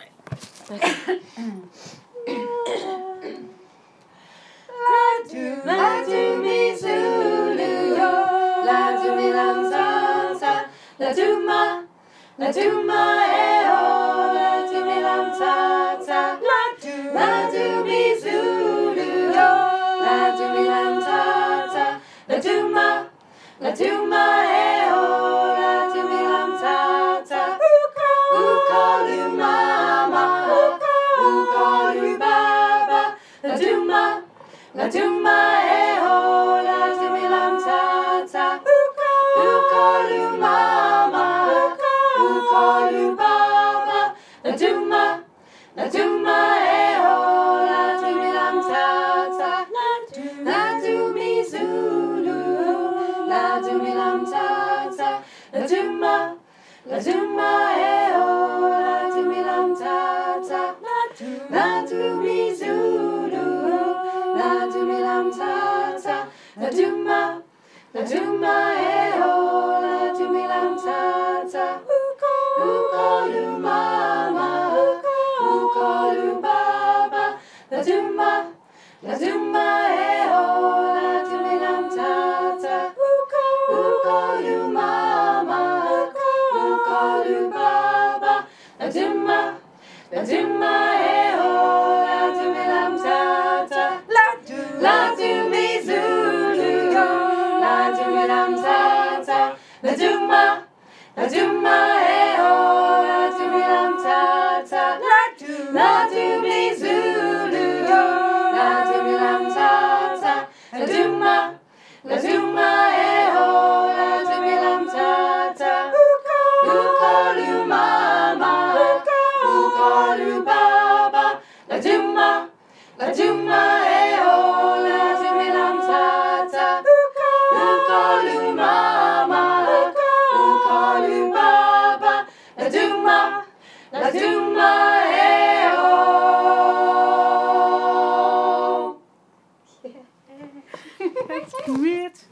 La do mi zulu yo, la do mi lam ta ta, la do ma, la do ma e o, la mi La duma e ho, la dumi lam ta ta. Ukalu mama, ukalu baba. La duma, la duma e ho, la dumi lam ta ta. La dumi zulu, la dumi lam ta ta. La duma, la duma e ho, la dumi lam ta ta. La dumi la do ma, la do ma e ho, la do mi lam ta ta. Ukalu mama, ukalu baba, la do ma, la do ma e ho, la do mi lam ta ta. Ukalu mama, ukalu baba, la do ma, la do ta, la do ma, la do ma e o, la do mi lam ta ta, la do, la do mi zulu yo, la do ta ta, la do la do e o, la do mi lam ta ta, ukalu mama, ukalu baba, la do ma, la do ma e o, la do ta ta, ukalu mama, La Zuma EO! Yeah. That's great.